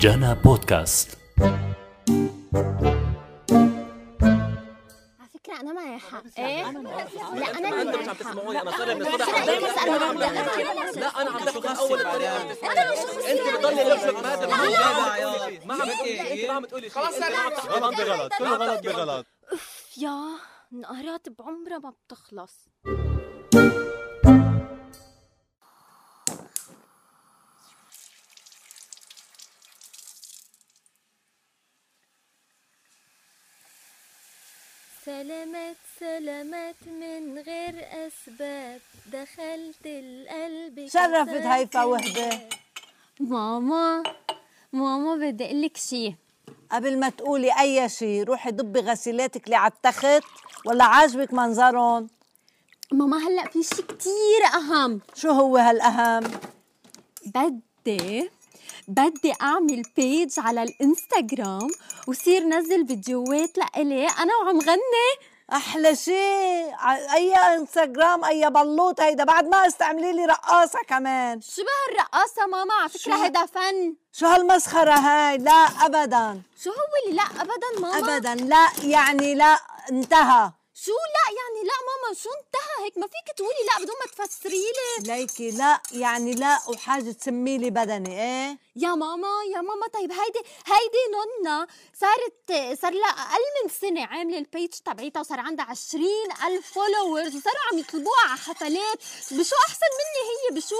جانا بودكاست. على فكرة أنا معي حق إيه؟ لا أنا اللي معي حق تسمعوني. أنا من لا أنا عم بشوف أول طريقه لو شو أنت بتضلي لبسك ما لا، ما عم أنت ما عم تقولي خلص غلط بغلط. كله غلط بغلط. يا نقرات بعمرها ما بتخلص. سلامات سلامات من غير أسباب. دخلت القلب شرفت هيفا وهبة ماما ماما بدي أقول لك شيء. قبل ما تقولي أي شيء روحي ضبي غسيلاتك اللي على التخت ولا عاجبك منظرهم. ماما هلأ في شيء كتير أهم. شو هو هالأهم؟ بدي بدي أعمل بيج على الإنستغرام وصير نزل فيديوهات لإلي أنا وعم غني. أحلى شيء. أي إنستغرام أي بلوط هيدا بعد ما استعملي لي رقاصة كمان. شبه الرقاصة ماما؟ على فكرة شو؟ هيدا فن. شو هالمسخرة هاي؟ لا أبدا. شو هو اللي لا ابدا ماما؟ أبدا. لا يعني لا انتهى. شو؟ لا يعني لا ماما شو انتهى هيك؟ ما فيك تقولي لا بدون ما تفسري لي. ليكي لا يعني لا وحاجة تسمي لي بدني إيه؟ يا ماما يا ماما طيب هيدي هيدي نونا صارت صار لها أقل من سنة عاملة ال page تبعيتها وصار عندها عشرين ألف followers وصاروا عم يطلبوها على حفلات بشو أحسن مني هي؟ بشو؟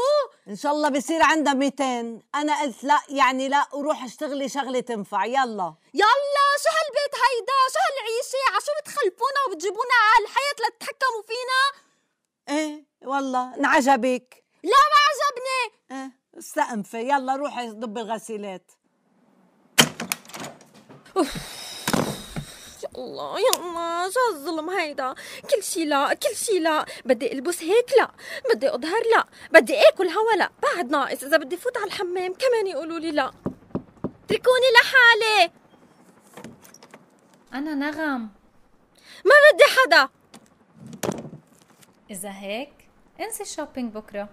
إن شاء الله بصير عندها 200 أنا قلت لا يعني لا وروح اشتغلي شغلة تنفع. يلا. يلا! شو هالبيت هيدا؟ شو هالعيشة؟ عشو بتخلفونا وبتجيبونا على الحياة لتتحكموا فينا؟ إيه والله انعجبك. لا ما عجبني. إيه استأنفي. يلا روحي ضبي الغسيلات. يا الله يا الله شو هالظلم هيدا؟ كل شي لا كل شي لا. بدي ألبس هيك لا بدي أظهر لا بدي آكل هوا لا. بعد ناقص إذا بدي فوت على الحمام كمان يقولوا لي لا. اتركوني لحالي. أنا نغم. ما بدي حدا. إذا هيك انسي ال shopping بكرة.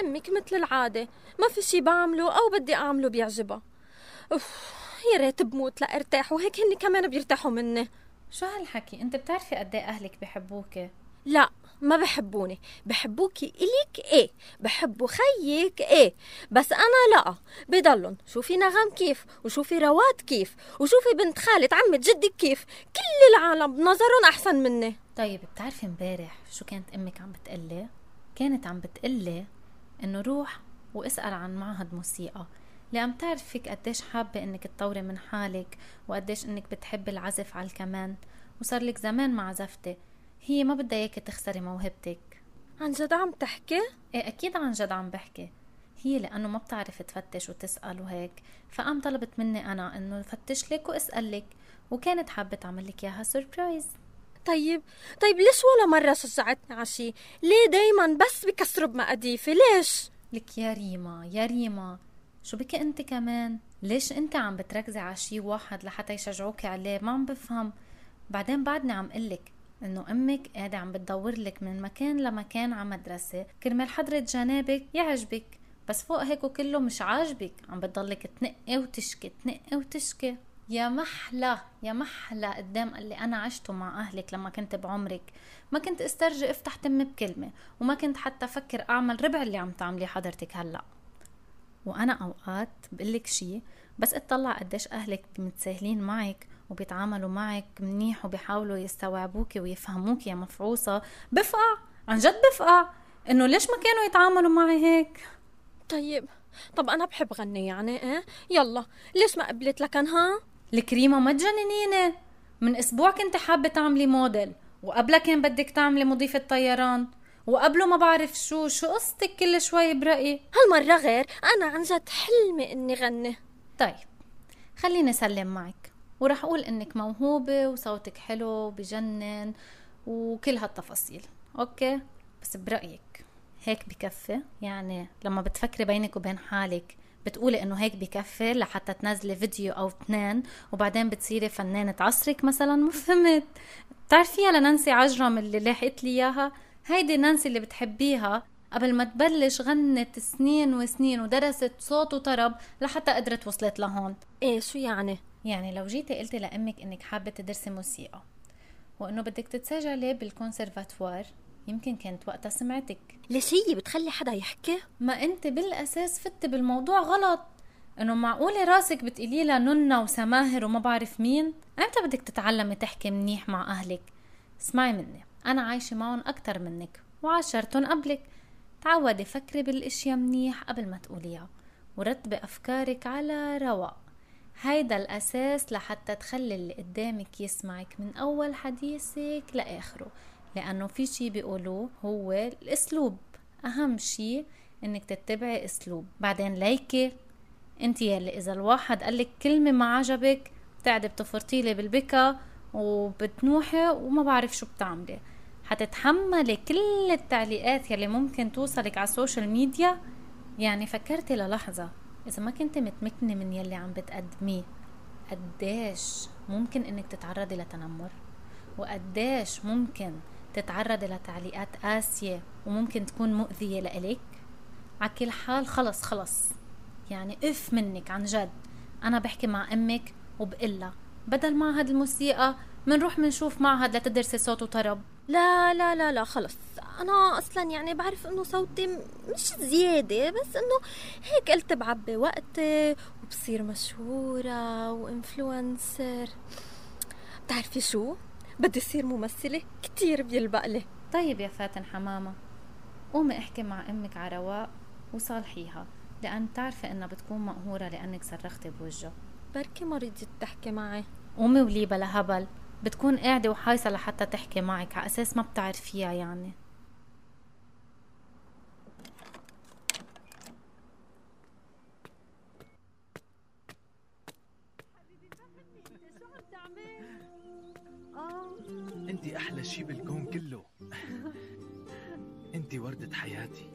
أمك مثل العادة. ما في شي بعمله أو بدي أعمله بيعجبها. أوف يا ريت بموت لأرتاح وهيك هني كمان بيرتاحوا مني. شو هالحكي؟ أنت بتعرفي قد إيه أهلك بحبوكي؟ لا ما بحبوني. بحبوكي إليك إيه؟ بحبوا خيك إيه؟ بس أنا لا. بضلن. شوفي نغم كيف وشوفي رواد كيف وشوفي بنت خالة عمة جدك كيف. كل العالم بنظرهم أحسن مني. طيب بتعرفي امبارح شو كانت أمك عم بتقلي؟ كانت عم بتقلي إنه روح واسأل عن معهد موسيقى. لأن بتعرف فيك قديش حابة إنك تطوري من حالك وقديش إنك بتحبي العزف على الكمان. وصار لك زمان ما عزفتي هي ما بدها إياكي تخسري موهبتك. عن جد عم تحكي؟ إيه أكيد عن جد عم بحكي. هي لأنه ما بتعرف تفتش وتسأل وهيك. فقام طلبت مني أنا إنه فتش لك وأسأل لك. وكانت حابة تعمل لك إياها سربرايز طيب طيب ليش ولا مرة شجعتني على شي؟ ليه دايما بس بكسروا بمقاديفي؟ ليش؟ لك يا ريما يا ريما. شو بك أنت كمان؟ ليش أنت عم بتركزي على شي واحد لحتى يشجعوك عليه؟ ما عم بفهم. بعدين بعدني عم قلك إنه أمك قاعدة عم بتدور لك من مكان لمكان على مدرسة كرمال حضرة جنابك يعجبك بس فوق هيك كله مش عاجبك عم بتضلك تنقي وتشكي تنقي وتشكي. يا محلى يا محلى قدام اللي أنا عشته مع أهلك لما كنت بعمرك. ما كنت استرجي أفتح تمي بكلمة وما كنت حتى أفكر أعمل ربع اللي عم تعمليه حضرتك هلأ. وأنا أوقات بقلك شي بس اطلع قديش أهلك متساهلين معك. وبيتعاملوا معك منيح وبيحاولوا يستوعبوكي ويفهموكي يا مفعوصة. بفقع عن جد بفقع. إنه ليش ما كانوا يتعاملوا معي هيك؟ طيب طب أنا بحب غني يعني إيه؟ يلا ليش ما قبلت لكن ها؟ الكريمة ما تجننيني. من أسبوع كنت حابة تعملي موديل وقبلها كان بدك تعملي مضيفة طيران. وقبله ما بعرف شو شو قصتك كل شوي برأيي؟ هالمرة غير أنا عن جد حلمي إني غني. طيب خليني أسلم معك. ورح أقول إنك موهوبة وصوتك حلو بجنن وكل هالتفاصيل. أوكي؟ بس برأيك هيك بكفي؟ يعني لما بتفكري بينك وبين حالك بتقولي إنه هيك بكفي لحتى تنزلي فيديو أو اثنين وبعدين بتصيري فنانة عصرك مثلا؟ ما فهمت. بتعرفيها لنانسي عجرم اللي لاحقت لي إياها؟ هيدي نانسي اللي بتحبيها. قبل ما تبلش غنت سنين وسنين ودرست صوت وطرب لحتى قدرت وصلت لهون. إيه شو يعني؟ يعني لو جيتي قلتي لأمك إنك حابة تدرسي موسيقى وإنه بدك تتسجلي بالكونسرفاتوار يمكن كانت وقتها سمعتك. ليش هي بتخلي حدا يحكي. ما أنت بالأساس فتي بالموضوع غلط. إنه معقولة راسك بتقولي لها ننة وسماهر وما بعرف مين؟ أمتى بدك تتعلمي تحكي منيح مع أهلك؟ اسمعي مني أنا عايشة معهم أكتر منك وعاشرتن قبلك. تعودي فكري بالأشياء منيح قبل ما تقوليها ورتبي أفكارك على رواق. هيدا الأساس لحتى تخلي اللي قدامك يسمعك من أول حديثك لآخره لأنه في شي بيقولوه هو الأسلوب. أهم شي إنك تتبعي أسلوب. بعدين ليكي أنت يلي إذا الواحد قالك كلمة ما عجبك بتقعدي بتفرطيلي بالبكا وبتنوحي وما بعرف شو بتعملي. حتتحملي كل التعليقات يلي ممكن توصلك على ال social media يعني فكرتي للحظة. إذا ما كنت متمكنة من يلي عم بتقدميه قديش ممكن إنك تتعرضي لتنمر؟ وقديش ممكن تتعرضي لتعليقات قاسية وممكن تكون مؤذية لإلك؟ على كل حال خلص خلص. يعني إف منك عن جد. أنا بحكي مع أمك وبقلها. بدل معهد الموسيقى منروح منشوف معهد لتدرسي صوت وطرب. لا لا لا لا خلص. أنا أصلا يعني بعرف إنه صوتي مش زيادة بس إنه هيك قلت بعبي وقتي وبصير مشهورة وإنفلونسر. بتعرفي شو؟ بدي أصير ممثلة كتير بيلبق لي. طيب يا فاتن حمامة قومي احكي مع أمك على رواق وصالحيها لأن بتعرفي إنها بتكون مقهورة لأنك صرختي بوجهها بركي ما رضيت تحكي معي. قومي ولي بلا هبل بتكون قاعدة وحايصة لحتى تحكي معك على أساس ما بتعرفيها يعني. انت أحلى شي بالكون كله. انت وردة حياتي.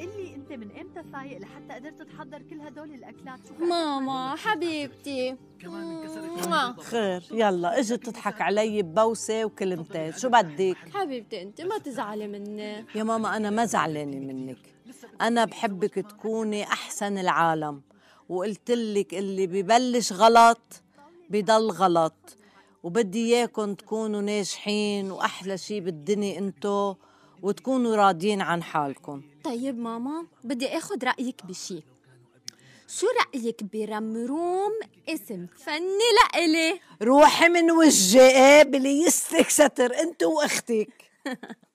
قلي انت من إمتى فايق لحتى قدرت تحضر كل هدول الأكلات؟ شو ماما حبيبتي. كمان. خير يلا اجت تضحك علي ببوسة وكلمتين. شو بدك؟ حبيبتي انت ما تزعلي مني. يا ماما أنا ما زعلانة منك. أنا بحبك تكوني أحسن العالم. وقلت لك اللي ببلش غلط بضل غلط. وبدي اياكم تكونوا ناجحين وأحلى شي بالدنيا أنتو. وتكونوا راضيين عن حالكم. طيب ماما بدي اخد رأيك بشي. شو رأيك برمروم اسم فني لإلي؟ روحي من وجهي إيه بلي يستك ستر انت واختك.